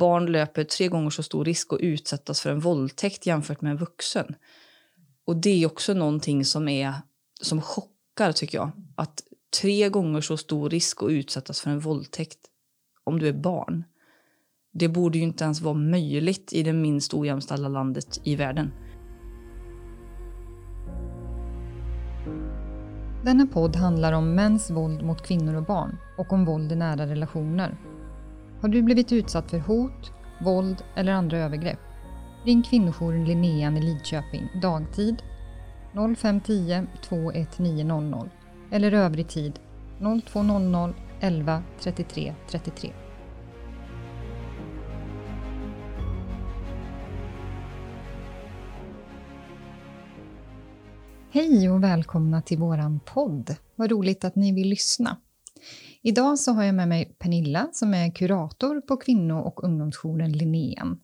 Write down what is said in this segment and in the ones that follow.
barn löper tre gånger så stor risk att utsättas för en våldtäkt jämfört med en vuxen. Och det är också någonting som, är, som chockar, tycker jag. Att tre gånger så stor risk att utsättas för en våldtäkt om du är barn. Det borde ju inte ens vara möjligt i det minst ojämställda landet i världen. Denna podd handlar om mäns våld mot kvinnor och barn och om våld i nära relationer. Har du blivit utsatt för hot, våld eller andra övergrepp? Ring kvinnojouren Linnean i Lidköping dagtid 0510 21900 eller övrig tid 0200 11 33 33. Hej och välkomna till våran podd. Vad roligt att ni vill lyssna. Idag så har jag med mig Pernilla som är kurator på kvinno och ungdomsjouren Linnéen.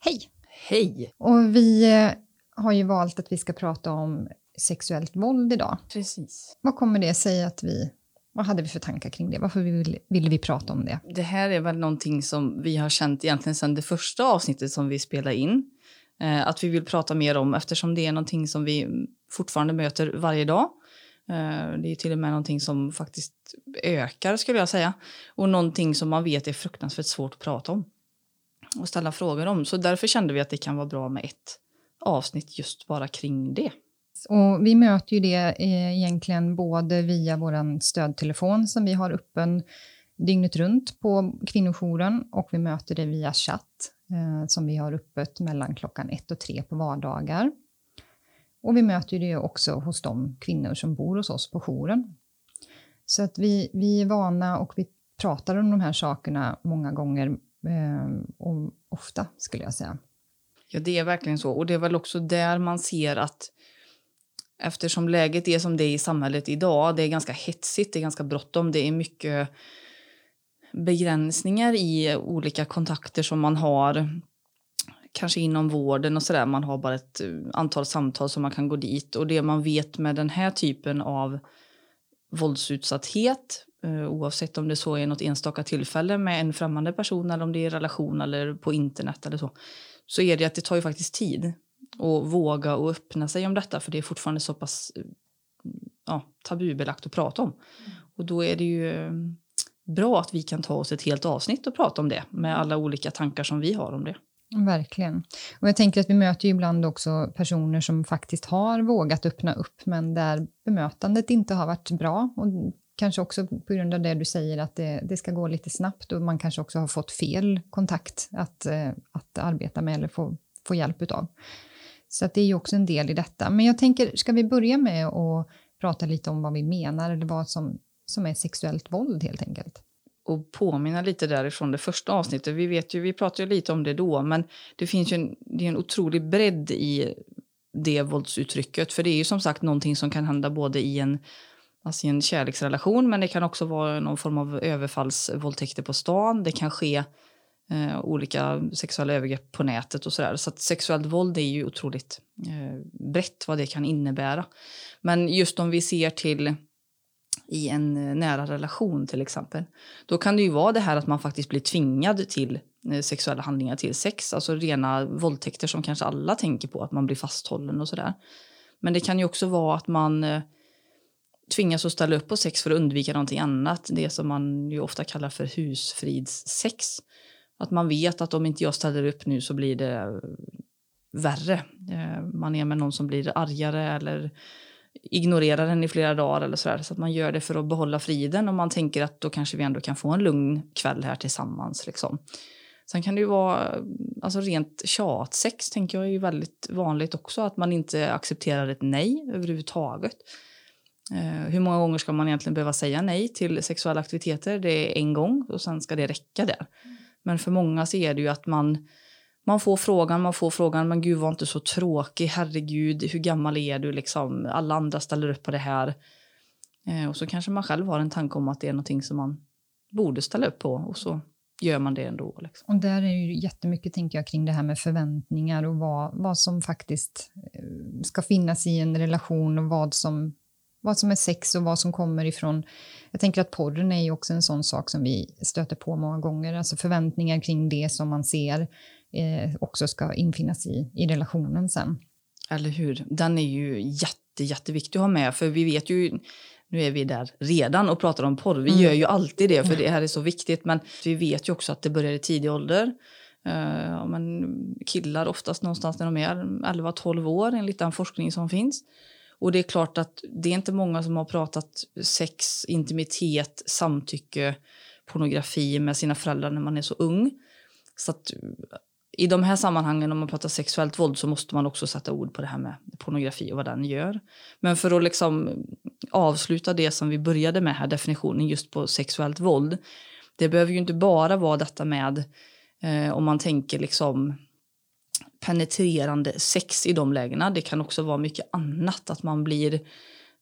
Hej! Hej! Och vi eh, har ju valt att vi ska prata om sexuellt våld idag. Precis. Vad kommer det sig att vi... Vad hade vi för tankar kring det? Varför ville, ville vi prata om det? Det här är väl någonting som vi har känt egentligen sedan det första avsnittet som vi spelade in. Eh, att vi vill prata mer om eftersom det är någonting som vi fortfarande möter varje dag. Eh, det är till och med någonting som faktiskt ökar skulle jag säga. Och någonting som man vet är fruktansvärt svårt att prata om. Och ställa frågor om. Så därför kände vi att det kan vara bra med ett avsnitt just bara kring det. Och vi möter ju det eh, egentligen både via vår stödtelefon som vi har öppen dygnet runt på kvinnojouren och vi möter det via chatt eh, som vi har öppet mellan klockan ett och tre på vardagar. Och vi möter det också hos de kvinnor som bor hos oss på jouren. Så att vi, vi är vana och vi pratar om de här sakerna många gånger eh, och ofta skulle jag säga. Ja, det är verkligen så. Och det är väl också där man ser att eftersom läget är som det är i samhället idag, det är ganska hetsigt, det är ganska bråttom, det är mycket begränsningar i olika kontakter som man har kanske inom vården och sådär. Man har bara ett eh, antal samtal som man kan gå dit. Och det man vet med den här typen av våldsutsatthet eh, oavsett om det så är något enstaka tillfälle med en främmande person eller om det är i relation eller på internet eller så, så är det att det tar ju faktiskt tid att våga och öppna sig om detta för det är fortfarande så pass eh, ja, tabubelagt att prata om. Mm. Och då är det ju bra att vi kan ta oss ett helt avsnitt och prata om det med alla olika tankar som vi har om det. Verkligen. Och jag tänker att vi möter ju ibland också personer som faktiskt har vågat öppna upp, men där bemötandet inte har varit bra. Och kanske också på grund av det du säger, att det, det ska gå lite snabbt och man kanske också har fått fel kontakt att, eh, att arbeta med eller få, få hjälp utav. Så att det är ju också en del i detta. Men jag tänker, ska vi börja med att prata lite om vad vi menar, eller vad som, som är sexuellt våld helt enkelt? Och påminna lite därifrån det första avsnittet. Vi vet ju, vi pratade ju lite om det då, men det finns ju en, det är en otrolig bredd i det våldsuttrycket. För det är ju som sagt någonting som kan hända både i en, alltså i en kärleksrelation, men det kan också vara någon form av överfallsvåldtäkter på stan. Det kan ske eh, olika sexuella övergrepp på nätet och sådär. Så att sexuellt våld är ju otroligt eh, brett vad det kan innebära. Men just om vi ser till i en eh, nära relation till exempel. Då kan det ju vara det här att man faktiskt blir tvingad till eh, sexuella handlingar, till sex. Alltså rena våldtäkter som kanske alla tänker på, att man blir fasthållen och sådär. Men det kan ju också vara att man eh, tvingas att ställa upp på sex för att undvika någonting annat. Det som man ju ofta kallar för husfridssex. Att man vet att om inte jag ställer upp nu så blir det värre. Man är med någon som blir argare eller ignorera den i flera dagar eller sådär. Så att man gör det för att behålla friden och man tänker att då kanske vi ändå kan få en lugn kväll här tillsammans. Liksom. Sen kan det ju vara alltså rent tjatsex tänker jag är ju väldigt vanligt också. Att man inte accepterar ett nej överhuvudtaget. Eh, hur många gånger ska man egentligen behöva säga nej till sexuella aktiviteter? Det är en gång och sen ska det räcka där. Men för många så är det ju att man man får frågan, man får frågan, men gud var inte så tråkig, herregud, hur gammal är du liksom, alla andra ställer upp på det här. Eh, och så kanske man själv har en tanke om att det är någonting som man borde ställa upp på och så gör man det ändå. Liksom. Och där är ju jättemycket, tänker jag, kring det här med förväntningar och vad, vad som faktiskt eh, ska finnas i en relation och vad som vad som är sex och vad som kommer ifrån. Jag tänker att porren är ju också en sån sak som vi stöter på många gånger, alltså förväntningar kring det som man ser eh, också ska infinnas i, i relationen sen. Eller hur? Den är ju jätte, jätteviktig att ha med, för vi vet ju nu är vi där redan och pratar om porr. Vi mm. gör ju alltid det, för det här är så viktigt. Men vi vet ju också att det börjar i tidig ålder. Uh, men killar oftast någonstans när de är 11-12 år enligt den forskning som finns. Och det är klart att det är inte många som har pratat sex, intimitet, samtycke, pornografi med sina föräldrar när man är så ung. Så att i de här sammanhangen, om man pratar sexuellt våld, så måste man också sätta ord på det här med pornografi och vad den gör. Men för att liksom avsluta det som vi började med här, definitionen just på sexuellt våld. Det behöver ju inte bara vara detta med, eh, om man tänker liksom penetrerande sex i de lägena. Det kan också vara mycket annat, att man blir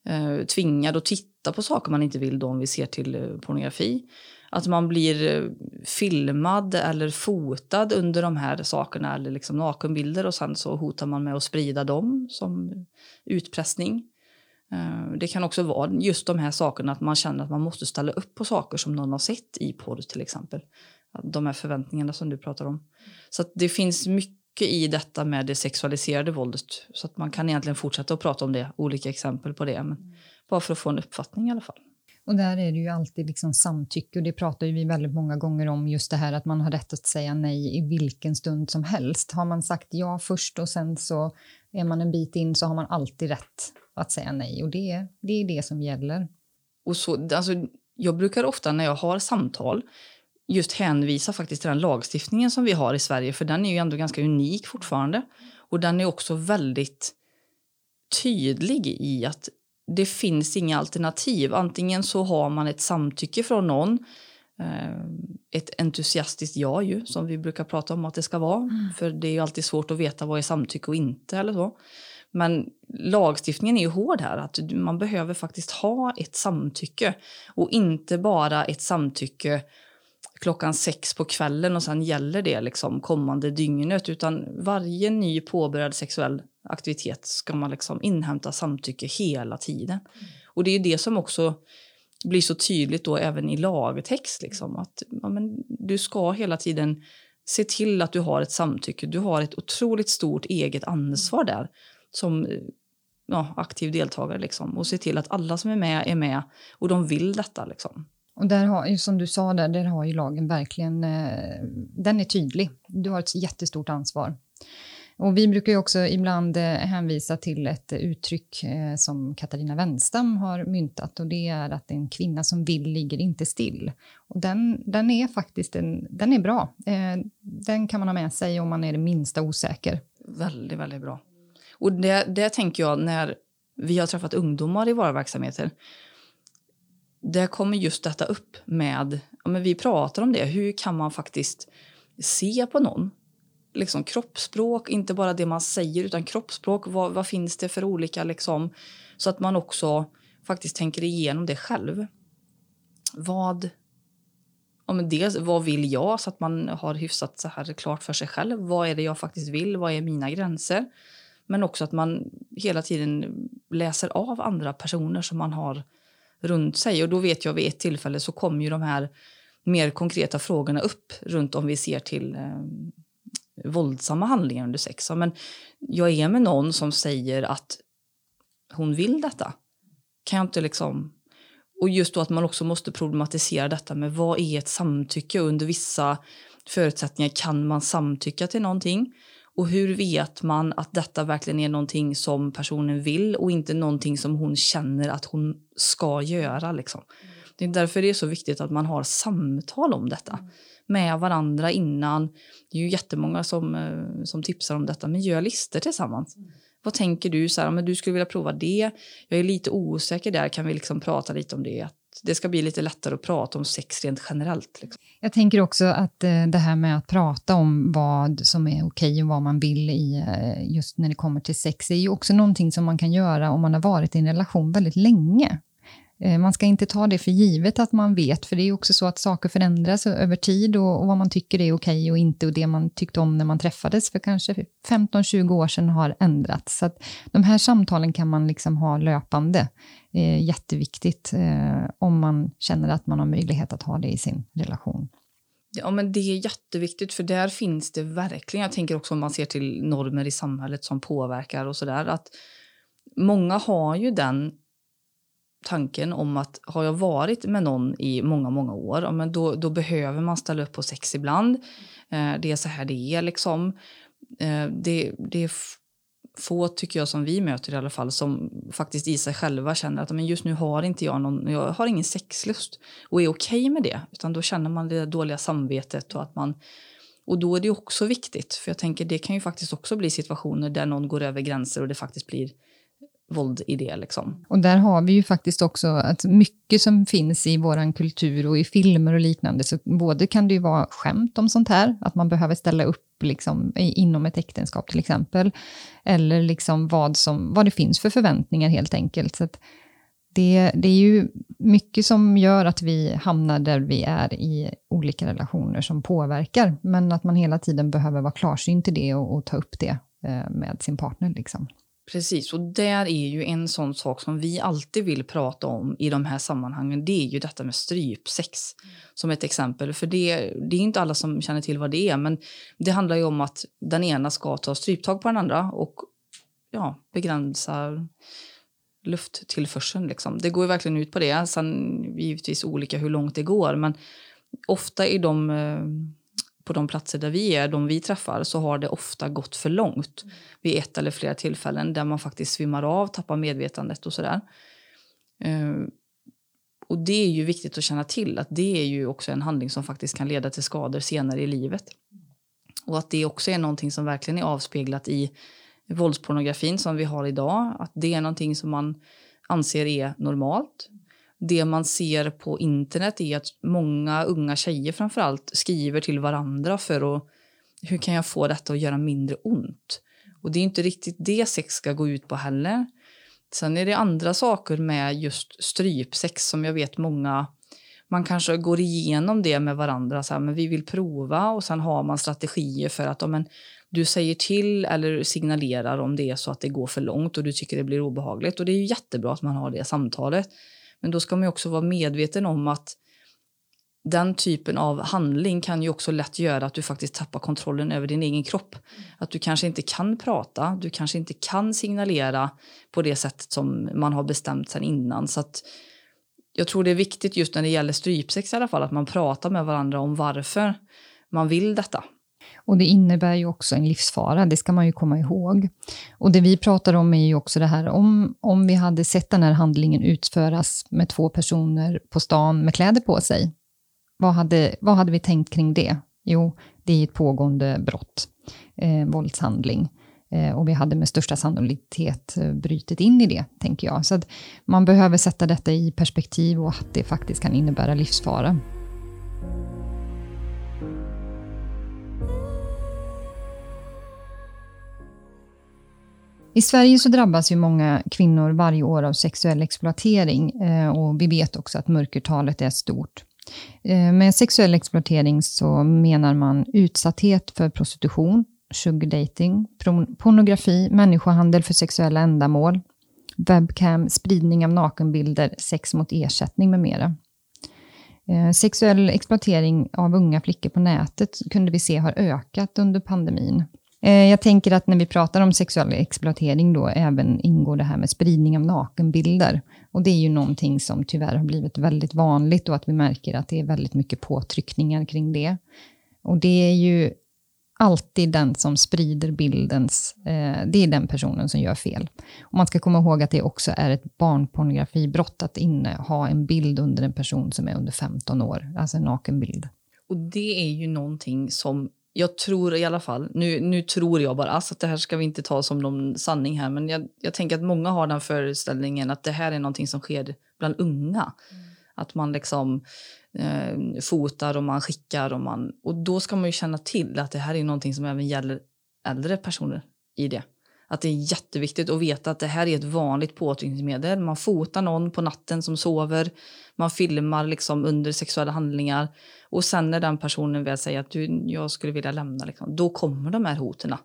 eh, tvingad att titta på saker man inte vill då om vi ser till eh, pornografi. Att man blir eh, filmad eller fotad under de här sakerna eller liksom nakenbilder och sen så hotar man med att sprida dem som utpressning. Eh, det kan också vara just de här sakerna att man känner att man måste ställa upp på saker som någon har sett i porr till exempel. De här förväntningarna som du pratar om. Så det finns mycket i detta med det sexualiserade våldet. Så att man kan egentligen fortsätta att prata om det, olika exempel på det. Men bara för att få en uppfattning i alla fall. Och där är det ju alltid liksom samtycke och det pratar vi väldigt många gånger om just det här att man har rätt att säga nej i vilken stund som helst. Har man sagt ja först och sen så är man en bit in så har man alltid rätt att säga nej och det, det är det som gäller. Och så, alltså, jag brukar ofta när jag har samtal just hänvisa faktiskt till den lagstiftningen som vi har i Sverige för den är ju ändå ganska unik fortfarande. Och den är också väldigt tydlig i att det finns inga alternativ. Antingen så har man ett samtycke från någon, eh, ett entusiastiskt ja ju, som vi brukar prata om att det ska vara. Mm. För det är ju alltid svårt att veta vad är samtycke och inte eller så. Men lagstiftningen är ju hård här, att man behöver faktiskt ha ett samtycke och inte bara ett samtycke klockan sex på kvällen och sen gäller det liksom kommande dygnet utan varje ny påbörjad sexuell aktivitet ska man liksom inhämta samtycke hela tiden. Mm. Och det är det som också blir så tydligt då även i lagtext liksom att ja, men du ska hela tiden se till att du har ett samtycke. Du har ett otroligt stort eget ansvar där som ja, aktiv deltagare liksom och se till att alla som är med är med och de vill detta liksom. Och där har, som du sa, där, där har ju lagen verkligen... Eh, den är tydlig. Du har ett jättestort ansvar. Och vi brukar ju också ibland eh, hänvisa till ett uttryck eh, som Katarina Wenstam har myntat och det är att en kvinna som vill ligger inte still. Och den, den är faktiskt en, den är bra. Eh, den kan man ha med sig om man är det minsta osäker. Väldigt, väldigt bra. Och det, det tänker jag när vi har träffat ungdomar i våra verksamheter där kommer just detta upp med, ja, men vi pratar om det, hur kan man faktiskt se på någon? Liksom kroppsspråk, inte bara det man säger utan kroppsspråk, vad, vad finns det för olika liksom, så att man också faktiskt tänker igenom det själv. Vad, ja, men dels, vad vill jag så att man har hyfsat så här klart för sig själv. Vad är det jag faktiskt vill? Vad är mina gränser? Men också att man hela tiden läser av andra personer som man har runt sig. Och då vet jag vid ett tillfälle så kom ju de här mer konkreta frågorna upp runt om vi ser till eh, våldsamma handlingar under sex. Men jag är med någon som säger att hon vill detta. Kan jag inte liksom... Och just då att man också måste problematisera detta med vad är ett samtycke under vissa förutsättningar kan man samtycka till någonting? Och hur vet man att detta verkligen är någonting som personen vill och inte någonting som hon känner att hon ska göra? Liksom. Det är därför det är så viktigt att man har samtal om detta med varandra innan. Det är ju jättemånga som, eh, som tipsar om detta, men gör listor tillsammans. Vad tänker du? Så här, men du skulle vilja prova det. Jag är lite osäker där. Kan vi liksom prata lite om det? det ska bli lite lättare att prata om sex rent generellt. Liksom. Jag tänker också att eh, det här med att prata om vad som är okej och vad man vill i, eh, just när det kommer till sex är ju också någonting som man kan göra om man har varit i en relation väldigt länge. Eh, man ska inte ta det för givet att man vet, för det är också så att saker förändras över tid och, och vad man tycker är okej och inte och det man tyckte om när man träffades för kanske 15-20 år sedan har ändrats. Så att de här samtalen kan man liksom ha löpande. Eh, jätteviktigt eh, om man känner att man har möjlighet att ha det i sin relation. Ja, men det är jätteviktigt, för där finns det verkligen... Jag tänker också om man ser till normer i samhället som påverkar och sådär. Att många har ju den tanken om att har jag varit med någon i många, många år, men då, då behöver man ställa upp på sex ibland. Eh, det är så här det är liksom. Eh, det, det är få, tycker jag, som vi möter i alla fall, som faktiskt i sig själva känner att men just nu har inte jag någon, jag har ingen sexlust och är okej okay med det. Utan då känner man det dåliga samvetet och att man och då är det också viktigt, för jag tänker det kan ju faktiskt också bli situationer där någon går över gränser och det faktiskt blir våld i det. Liksom. Och där har vi ju faktiskt också att mycket som finns i vår kultur och i filmer och liknande, så både kan det ju vara skämt om sånt här, att man behöver ställa upp liksom, inom ett äktenskap till exempel, eller liksom vad, som, vad det finns för förväntningar helt enkelt. Så det, det är ju mycket som gör att vi hamnar där vi är i olika relationer som påverkar, men att man hela tiden behöver vara klarsynt i det och, och ta upp det eh, med sin partner. Liksom. Precis, och där är ju en sån sak som vi alltid vill prata om i de här sammanhangen. Det är ju detta med strypsex mm. som ett exempel. För det, det är inte alla som känner till vad det är, men det handlar ju om att den ena ska ta stryptag på den andra och ja, begränsa lufttillförseln. Liksom. Det går ju verkligen ut på det. Sen givetvis olika hur långt det går, men ofta i de eh, på de platser där vi är, de vi träffar, så har det ofta gått för långt vid ett eller flera tillfällen där man faktiskt svimmar av, tappar medvetandet och sådär. Eh, och det är ju viktigt att känna till att det är ju också en handling som faktiskt kan leda till skador senare i livet. Och att det också är någonting som verkligen är avspeglat i våldspornografin som vi har idag. Att det är någonting som man anser är normalt det man ser på internet är att många unga tjejer framförallt skriver till varandra för att hur kan jag få detta att göra mindre ont? Och det är inte riktigt det sex ska gå ut på heller. Sen är det andra saker med just strypsex som jag vet många man kanske går igenom det med varandra, så här, men vi vill prova och sen har man strategier för att men, du säger till eller signalerar om det är så att det går för långt och du tycker det blir obehagligt. Och det är ju jättebra att man har det samtalet. Men då ska man också vara medveten om att den typen av handling kan ju också lätt göra att du faktiskt tappar kontrollen över din egen kropp. Att du kanske inte kan prata, du kanske inte kan signalera på det sättet som man har bestämt sen innan. Så att jag tror det är viktigt just när det gäller strypsex i alla fall att man pratar med varandra om varför man vill detta. Och det innebär ju också en livsfara, det ska man ju komma ihåg. Och det vi pratar om är ju också det här, om, om vi hade sett den här handlingen utföras med två personer på stan med kläder på sig, vad hade, vad hade vi tänkt kring det? Jo, det är ett pågående brott, eh, våldshandling. Eh, och vi hade med största sannolikhet eh, brutit in i det, tänker jag. Så att man behöver sätta detta i perspektiv och att det faktiskt kan innebära livsfara. I Sverige så drabbas ju många kvinnor varje år av sexuell exploatering eh, och vi vet också att mörkertalet är stort. Eh, med sexuell exploatering så menar man utsatthet för prostitution, sugardating, pornografi, människohandel för sexuella ändamål, webcam, spridning av nakenbilder, sex mot ersättning med mera. Eh, sexuell exploatering av unga flickor på nätet kunde vi se har ökat under pandemin. Eh, jag tänker att när vi pratar om sexuell exploatering då även ingår det här med spridning av nakenbilder. Och det är ju någonting som tyvärr har blivit väldigt vanligt och att vi märker att det är väldigt mycket påtryckningar kring det. Och det är ju alltid den som sprider bildens, eh, det är den personen som gör fel. Och man ska komma ihåg att det också är ett barnpornografibrott att inneha en bild under en person som är under 15 år, alltså en nakenbild. Och det är ju någonting som jag tror i alla fall, nu, nu tror jag bara, alltså att det här ska vi inte ta som någon sanning här, men jag, jag tänker att många har den föreställningen att det här är någonting som sker bland unga. Mm. Att man liksom eh, fotar och man skickar och man, och då ska man ju känna till att det här är någonting som även gäller äldre personer i det. Att det är jätteviktigt att veta att det här är ett vanligt påtryckningsmedel. Man fotar någon på natten som sover, man filmar liksom under sexuella handlingar och sen när den personen väl säger att du, jag skulle vilja lämna, liksom, då kommer de här hoten. Mm.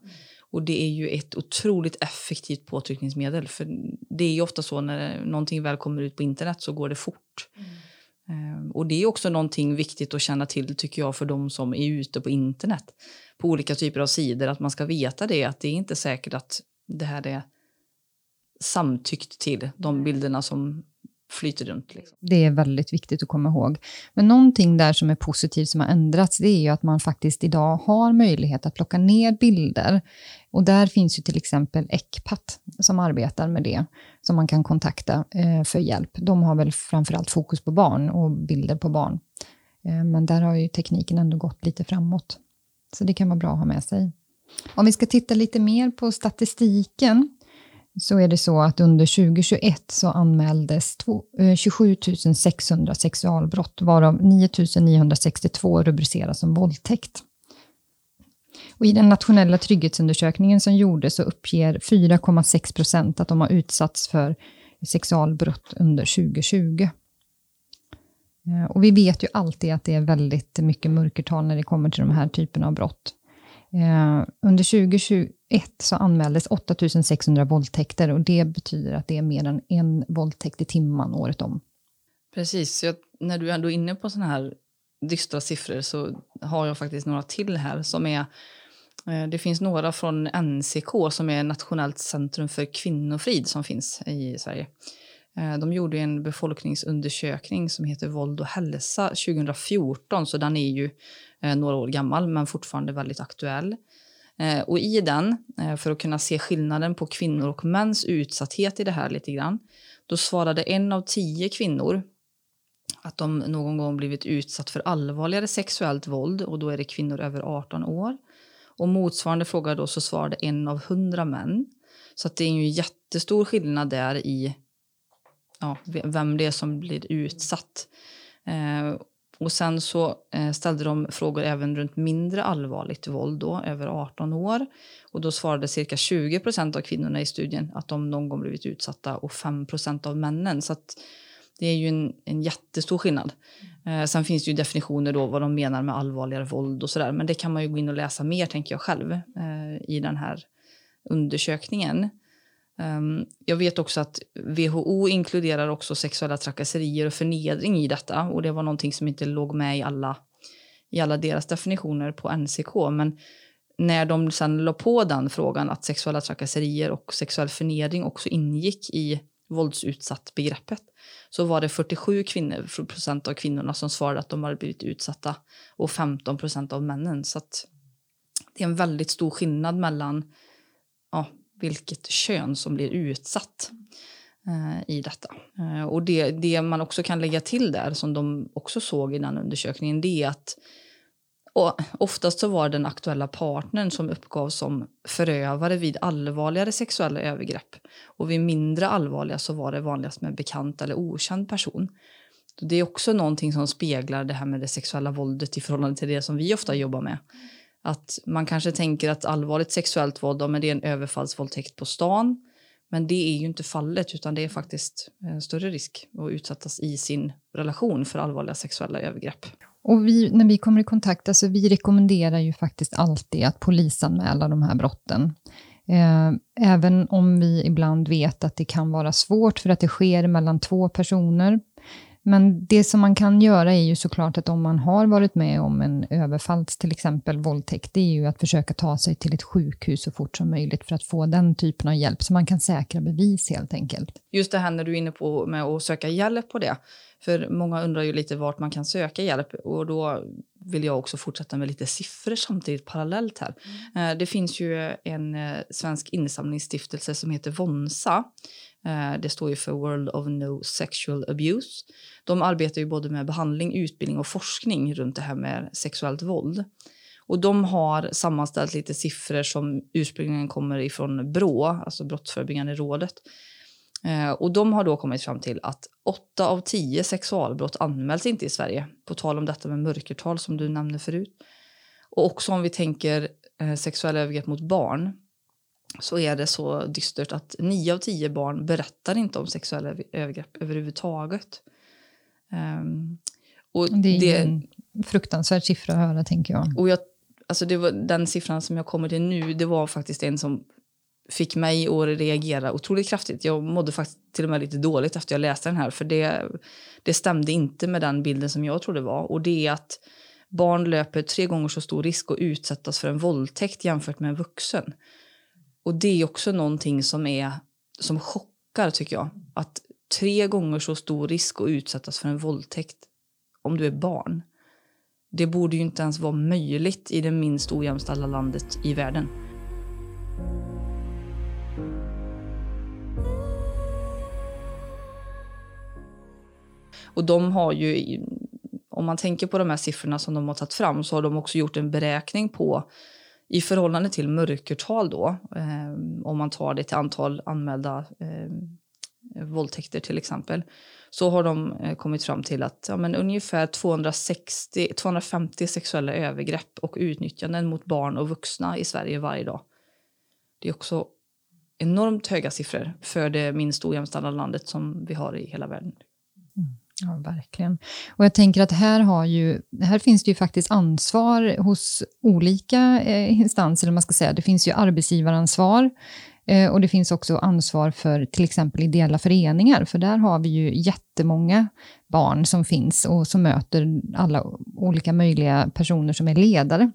Och det är ju ett otroligt effektivt påtryckningsmedel. För det är ju ofta så när någonting väl kommer ut på internet så går det fort. Mm. Ehm, och det är också någonting viktigt att känna till tycker jag för de som är ute på internet på olika typer av sidor att man ska veta det att det är inte säkert att det här är samtyckt till de bilderna som flyter runt. Liksom. Det är väldigt viktigt att komma ihåg. Men någonting där som är positivt som har ändrats, det är ju att man faktiskt idag har möjlighet att plocka ner bilder. Och där finns ju till exempel Ecpat som arbetar med det, som man kan kontakta eh, för hjälp. De har väl framförallt fokus på barn och bilder på barn. Eh, men där har ju tekniken ändå gått lite framåt. Så det kan vara bra att ha med sig. Om vi ska titta lite mer på statistiken så är det så att under 2021 så anmäldes 27 600 eh, sexualbrott, varav 9 962 rubriceras som våldtäkt. Och I den nationella trygghetsundersökningen som gjordes så uppger 4,6 procent att de har utsatts för sexualbrott under 2020. Eh, och vi vet ju alltid att det är väldigt mycket mörkertal när det kommer till de här typerna av brott. Eh, under 2021 så anmäldes 8600 våldtäkter och det betyder att det är mer än en våldtäkt i timmen året om. Precis, jag, när du ändå är inne på sådana här dystra siffror så har jag faktiskt några till här som är eh, det finns några från NCK som är Nationellt centrum för kvinnofrid som finns i Sverige. Eh, de gjorde en befolkningsundersökning som heter Våld och hälsa 2014, så den är ju eh, några år gammal men fortfarande väldigt aktuell. Eh, och i den, för att kunna se skillnaden på kvinnor och mäns utsatthet i det här lite grann, då svarade en av tio kvinnor att de någon gång blivit utsatt för allvarligare sexuellt våld och då är det kvinnor över 18 år. Och motsvarande fråga då så svarade en av hundra män. Så att det är ju jättestor skillnad där i ja, vem det är som blir utsatt. Eh, och sen så eh, ställde de frågor även runt mindre allvarligt våld då, över 18 år. Och då svarade cirka 20 procent av kvinnorna i studien att de någon gång blivit utsatta och 5 procent av männen. Så det är ju en, en jättestor skillnad. Eh, sen finns det ju definitioner då vad de menar med allvarligare våld och sådär. Men det kan man ju gå in och läsa mer tänker jag själv eh, i den här undersökningen. Um, jag vet också att WHO inkluderar också sexuella trakasserier och förnedring i detta. Och det var någonting som inte låg med i alla, i alla deras definitioner på NCK. Men när de sen la på den frågan att sexuella trakasserier och sexuell förnedring också ingick i våldsutsatt begreppet så var det 47 kvinnor, procent av kvinnorna som svarade att de hade blivit utsatta och 15 procent av männen. Så det är en väldigt stor skillnad mellan ja, vilket kön som blir utsatt eh, i detta. Eh, och det, det man också kan lägga till där, som de också såg i den undersökningen, det är att och oftast så var den aktuella partnern som uppgavs som förövare vid allvarligare sexuella övergrepp. Och vid mindre allvarliga så var det vanligast med bekant eller okänd person. Det är också någonting som speglar det här med det sexuella våldet i förhållande till det som vi ofta jobbar med. Att man kanske tänker att allvarligt sexuellt våld, men det är en överfallsvåldtäkt på stan. Men det är ju inte fallet, utan det är faktiskt en större risk att utsättas i sin relation för allvarliga sexuella övergrepp. Och vi, när vi kommer i kontakt, alltså vi rekommenderar ju faktiskt alltid att polisanmäla de här brotten. Eh, även om vi ibland vet att det kan vara svårt för att det sker mellan två personer. Men det som man kan göra är ju såklart att om man har varit med om en överfall, till exempel våldtäkt, det är ju att försöka ta sig till ett sjukhus så fort som möjligt för att få den typen av hjälp, så man kan säkra bevis helt enkelt. Just det här när du är inne på med att söka hjälp på det, för många undrar ju lite vart man kan söka hjälp och då vill jag också fortsätta med lite siffror samtidigt parallellt här. Mm. Det finns ju en eh, svensk insamlingsstiftelse som heter Vonsa. Eh, det står ju för World of No Sexual Abuse. De arbetar ju både med behandling, utbildning och forskning runt det här med sexuellt våld. Och de har sammanställt lite siffror som ursprungligen kommer ifrån Brå, alltså Brottsförebyggande rådet. Eh, och de har då kommit fram till att 8 av 10 sexualbrott anmäls inte i Sverige. På tal om detta med mörkertal som du nämnde förut. Och också om vi tänker eh, sexuella övergrepp mot barn så är det så dystert att nio av tio barn berättar inte om sexuella övergrepp överhuvudtaget. Um, och det är det, en fruktansvärd siffra att höra, tänker jag. Och jag alltså det var, den siffran som jag kommer till nu, det var faktiskt en som fick mig att reagera otroligt kraftigt. Jag mådde faktiskt till och med lite dåligt efter jag läste den här, för det, det stämde inte med den bilden som jag trodde var. Och det är att barn löper tre gånger så stor risk att utsättas för en våldtäkt jämfört med en vuxen. Och det är också någonting som, är, som chockar, tycker jag. Att tre gånger så stor risk att utsättas för en våldtäkt om du är barn. Det borde ju inte ens vara möjligt i det minst ojämställda landet i världen. Och de har ju, om man tänker på de här siffrorna som de har tagit fram, så har de också gjort en beräkning på i förhållande till mörkertal då, eh, om man tar det till antal anmälda eh, våldtäkter till exempel, så har de eh, kommit fram till att ja, men ungefär 260, 250 sexuella övergrepp och utnyttjanden mot barn och vuxna i Sverige varje dag. Det är också enormt höga siffror för det minst ojämställda landet som vi har i hela världen. Mm. Ja, verkligen. Och jag tänker att här, har ju, här finns det ju faktiskt ansvar hos olika eh, instanser, man ska säga. Det finns ju arbetsgivaransvar, Eh, och det finns också ansvar för till exempel ideella föreningar, för där har vi ju jättemånga barn som finns och som möter alla olika möjliga personer som är ledare.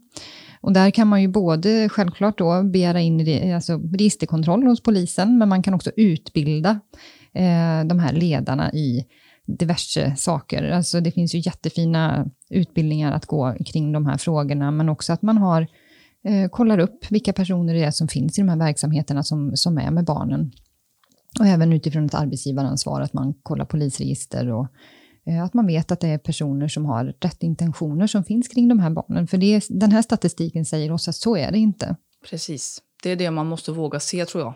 Och där kan man ju både självklart då begära in alltså registerkontroll hos polisen, men man kan också utbilda eh, de här ledarna i diverse saker. Alltså det finns ju jättefina utbildningar att gå kring de här frågorna, men också att man har eh, kollar upp vilka personer det är som finns i de här verksamheterna som, som är med barnen. Och även utifrån ett arbetsgivaransvar, att man kollar polisregister och eh, att man vet att det är personer som har rätt intentioner som finns kring de här barnen. För det, den här statistiken säger oss att så är det inte. Precis. Det är det man måste våga se, tror jag.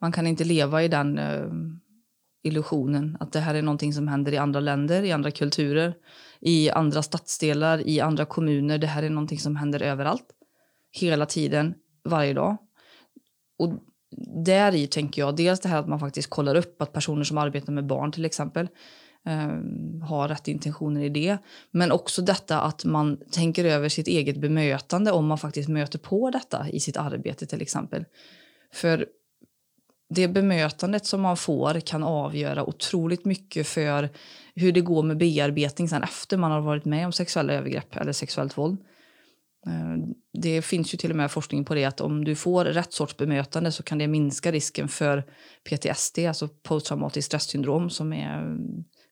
Man kan inte leva i den eh illusionen att det här är någonting som händer i andra länder, i andra kulturer, i andra stadsdelar, i andra kommuner. Det här är någonting som händer överallt hela tiden, varje dag. Och där i tänker jag dels det här att man faktiskt kollar upp att personer som arbetar med barn till exempel eh, har rätt intentioner i det. Men också detta att man tänker över sitt eget bemötande om man faktiskt möter på detta i sitt arbete till exempel. För det bemötandet som man får kan avgöra otroligt mycket för hur det går med bearbetning sen efter man har varit med om sexuella övergrepp eller sexuellt våld. Eh, det finns ju till och med forskning på det att om du får rätt sorts bemötande så kan det minska risken för PTSD, alltså posttraumatiskt stressyndrom som är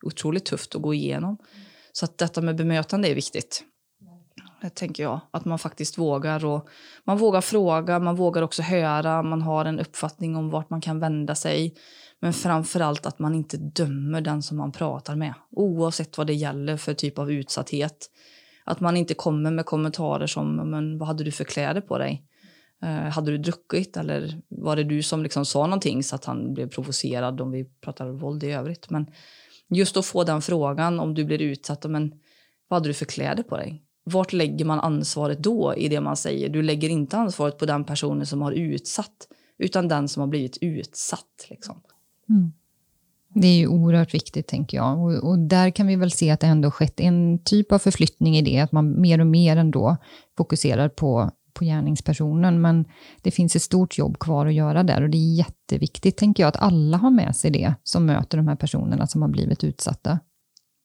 otroligt tufft att gå igenom. Så att detta med bemötande är viktigt. Det tänker jag, att man faktiskt vågar och man vågar fråga, man vågar också höra, man har en uppfattning om vart man kan vända sig. Men framför allt att man inte dömer den som man pratar med, oavsett vad det gäller för typ av utsatthet. Att man inte kommer med kommentarer som men, vad hade du för kläder på dig? Uh, hade du druckit eller var det du som liksom sa någonting så att han blev provocerad om vi pratar våld i övrigt? Men just att få den frågan om du blir utsatt, men vad hade du för kläder på dig? Vart lägger man ansvaret då i det man säger? Du lägger inte ansvaret på den personen som har utsatt, utan den som har blivit utsatt. Liksom. Mm. Det är ju oerhört viktigt, tänker jag. Och, och, där kan vi väl se att det ändå skett en typ av förflyttning i det, att man mer och mer ändå fokuserar på, på gärningspersonen. Men det finns ett stort jobb kvar att göra där och det är jätteviktigt, tänker jag, att alla har med sig det som möter de här personerna som har blivit utsatta.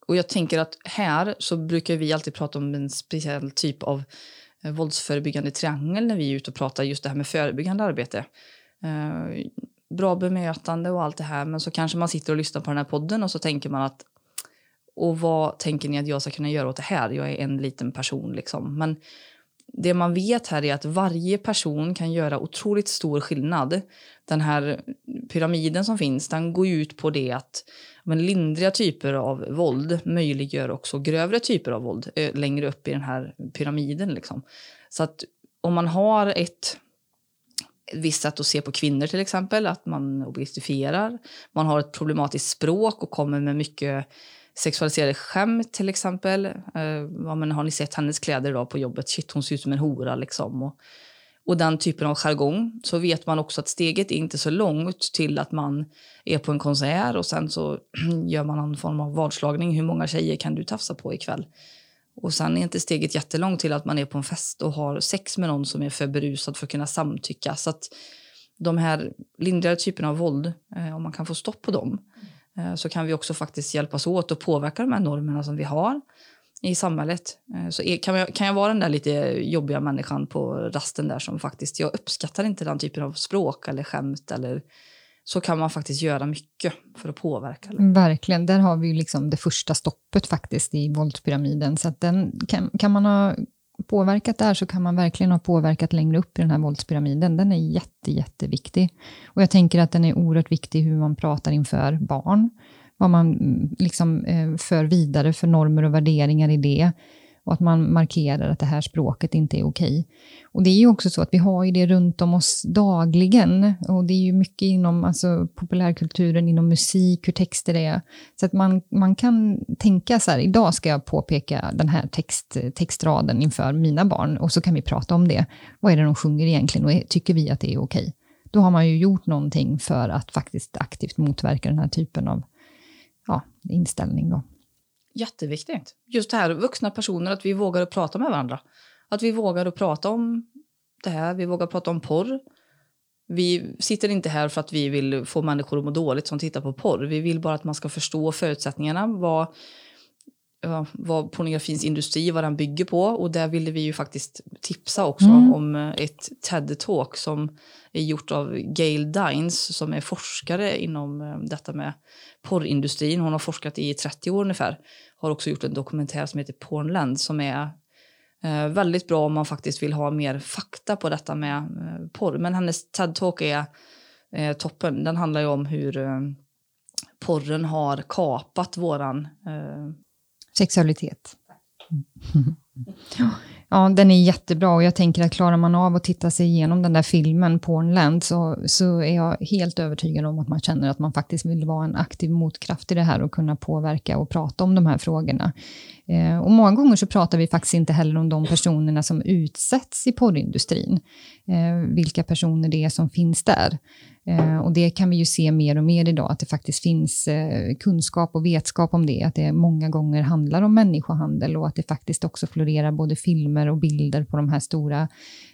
Och jag tänker att här så brukar vi alltid prata om en speciell typ av eh, våldsförebyggande triangel när vi är ute och pratar just det här med förebyggande arbete. Eh, bra bemötande och allt det här men så kanske man sitter och lyssnar på den här podden och så tänker man att och vad tänker ni att jag ska kunna göra åt det här? Jag är en liten person liksom. Men det man vet här är att varje person kan göra otroligt stor skillnad. Den här pyramiden som finns, den går ut på det att men lindriga typer av våld möjliggör också grövre typer av våld eh, längre upp i den här pyramiden. Liksom. Så att om man har ett visst sätt att se på kvinnor till exempel, att man objektifierar. Man har ett problematiskt språk och kommer med mycket sexualiserade skämt till exempel. Eh, ja, men har ni sett hennes kläder idag på jobbet? Shit, hon ser ut som en hora liksom. Och, och den typen av jargong så vet man också att steget är inte så långt till att man är på en konsert och sen så gör man någon form av vadslagning. Hur många tjejer kan du tafsa på ikväll? Och sen är inte steget jättelångt till att man är på en fest och har sex med någon som är för berusad för att kunna samtycka. Så att de här lindrigare typerna av våld, eh, om man kan få stopp på dem, mm. Eh, så kan vi också faktiskt hjälpas åt och påverka de här normerna som vi har i samhället. Eh, så kan jag, kan jag vara den där lite jobbiga människan på rasten där som faktiskt, jag uppskattar inte den typen av språk eller skämt eller så kan man faktiskt göra mycket för att påverka. Verkligen, där har vi liksom det första stoppet faktiskt i våldspyramiden. Så att den, kan, kan man ha påverkat där så kan man verkligen ha påverkat längre upp i den här våldspyramiden. Den är jätte, jätteviktig. Och jag tänker att den är oerhört viktig hur man pratar inför barn. Vad man mm, liksom eh, för vidare för normer och värderingar i det och att man markerar att det här språket inte är okej. Och det är ju också så att vi har ju det runt om oss dagligen och det är ju mycket inom alltså, populärkulturen, inom musik, hur texter är. Så att man, man kan tänka så här, idag ska jag påpeka den här text, textraden inför mina barn och så kan vi prata om det. Vad är det de sjunger egentligen och tycker vi att det är okej? Då har man ju gjort någonting för att faktiskt aktivt motverka den här typen av ja, inställning. Då. Jätteviktigt. Just det här, vuxna personer, att vi vågar att prata med varandra. Att vi vågar att prata om det här, vi vågar prata om porr. Vi sitter inte här för att vi vill få människor att må dåligt som tittar på porr. Vi vill bara att man ska förstå förutsättningarna, vad, vad pornografins industri, vad den bygger på. Och där ville vi ju faktiskt tipsa också mm. om ett TED-talk som är gjort av Gail Dines som är forskare inom eh, detta med porrindustrin. Hon har forskat i 30 år ungefär. Har också gjort en dokumentär som heter Pornland som är eh, väldigt bra om man faktiskt vill ha mer fakta på detta med eh, porr. Men hennes TED-talk är eh, toppen. Den handlar ju om hur eh, porren har kapat våran... Sexualitet. Mm. Sexualitet. Ja, den är jättebra och jag tänker att klarar man av att titta sig igenom den där filmen, Pornland, så, så är jag helt övertygad om att man känner att man faktiskt vill vara en aktiv motkraft i det här och kunna påverka och prata om de här frågorna. Eh, och många gånger så pratar vi faktiskt inte heller om de personerna som utsätts i porrindustrin, eh, vilka personer det är som finns där. Eh, och det kan vi ju se mer och mer idag, att det faktiskt finns eh, kunskap och vetskap om det, att det många gånger handlar om människohandel och att det faktiskt också florerar både filmer och bilder på de här stora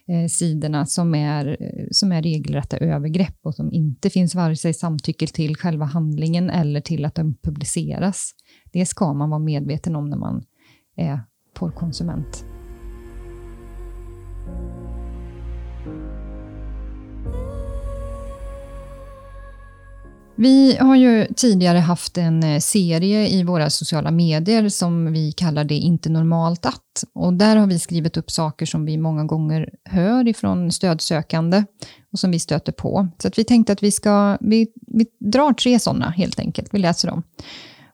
eh, sidorna som är, som är regelrätta övergrepp och som inte finns vare sig samtycke till själva handlingen eller till att den publiceras. Det ska man vara medveten om när man är porrkonsument. Vi har ju tidigare haft en eh, serie i våra sociala medier som vi kallar det inte normalt att. Och där har vi skrivit upp saker som vi många gånger hör ifrån stödsökande och som vi stöter på. Så att vi tänkte att vi ska, vi, vi drar tre sådana helt enkelt, vi läser dem.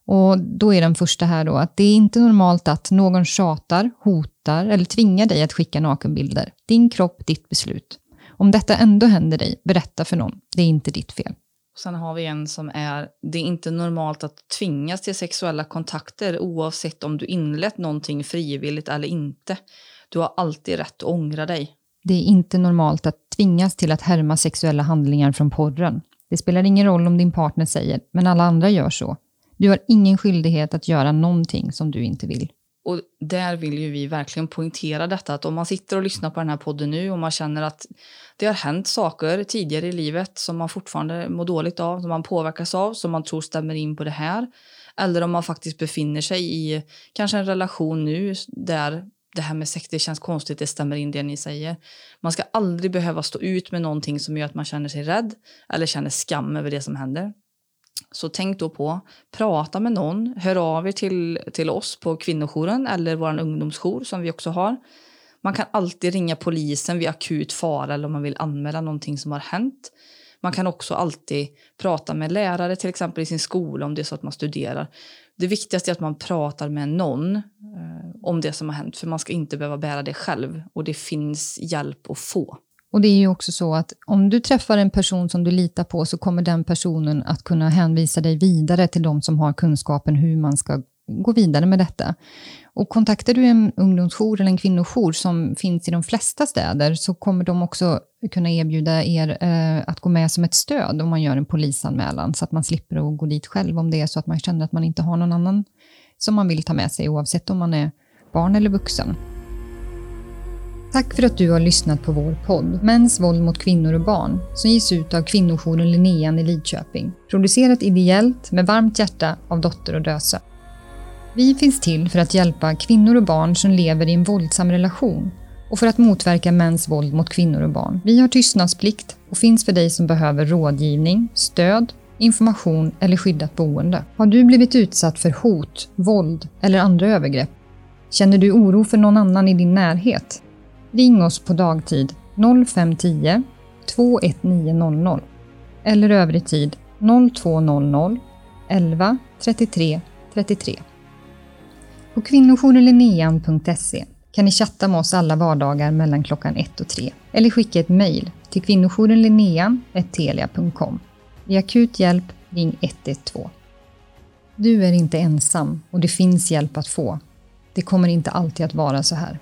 Och då är den första här då att det är inte normalt att någon tjatar, hotar eller tvingar dig att skicka nakenbilder. Din kropp, ditt beslut. Om detta ändå händer dig, berätta för någon. Det är inte ditt fel. Sen har vi en som är, det är inte normalt att tvingas till sexuella kontakter oavsett om du inlett någonting frivilligt eller inte. Du har alltid rätt att ångra dig. Det är inte normalt att tvingas till att härma sexuella handlingar från porren. Det spelar ingen roll om din partner säger, men alla andra gör så. Du har ingen skyldighet att göra någonting som du inte vill. Och där vill ju vi verkligen poängtera detta att om man sitter och lyssnar på den här podden nu och man känner att det har hänt saker tidigare i livet som man fortfarande mår dåligt av, som man påverkas av, som man tror stämmer in på det här. Eller om man faktiskt befinner sig i kanske en relation nu där det här med sex, det känns konstigt, det stämmer in det ni säger. Man ska aldrig behöva stå ut med någonting som gör att man känner sig rädd eller känner skam över det som händer. Så tänk då på, prata med någon, hör av er till, till oss på kvinnojouren eller vår ungdomsjour som vi också har. Man kan alltid ringa polisen vid akut fara eller om man vill anmäla någonting som har hänt. Man kan också alltid prata med lärare till exempel i sin skola om det är så att man studerar. Det viktigaste är att man pratar med någon eh, om det som har hänt för man ska inte behöva bära det själv och det finns hjälp att få. Och det är ju också så att om du träffar en person som du litar på så kommer den personen att kunna hänvisa dig vidare till de som har kunskapen hur man ska gå vidare med detta. Och kontaktar du en ungdomsjour eller en kvinnojour som finns i de flesta städer så kommer de också kunna erbjuda er eh, att gå med som ett stöd om man gör en polisanmälan så att man slipper att gå dit själv om det är så att man känner att man inte har någon annan som man vill ta med sig oavsett om man är barn eller vuxen. Tack för att du har lyssnat på vår podd Mäns våld mot kvinnor och barn som ges ut av kvinnojouren Linnean i Lidköping. Producerat ideellt med varmt hjärta av Dotter och Döse. Vi finns till för att hjälpa kvinnor och barn som lever i en våldsam relation och för att motverka mäns våld mot kvinnor och barn. Vi har tystnadsplikt och finns för dig som behöver rådgivning, stöd, information eller skyddat boende. Har du blivit utsatt för hot, våld eller andra övergrepp? Känner du oro för någon annan i din närhet? Ring oss på dagtid 0510 21900 eller övrig tid 0200 11 33 33. På kvinnojourenlinnean.se kan ni chatta med oss alla vardagar mellan klockan 1 och 3 eller skicka ett mejl till kvinnojourenlinnean.telia.com. Vid akut hjälp, ring 112. Du är inte ensam och det finns hjälp att få. Det kommer inte alltid att vara så här.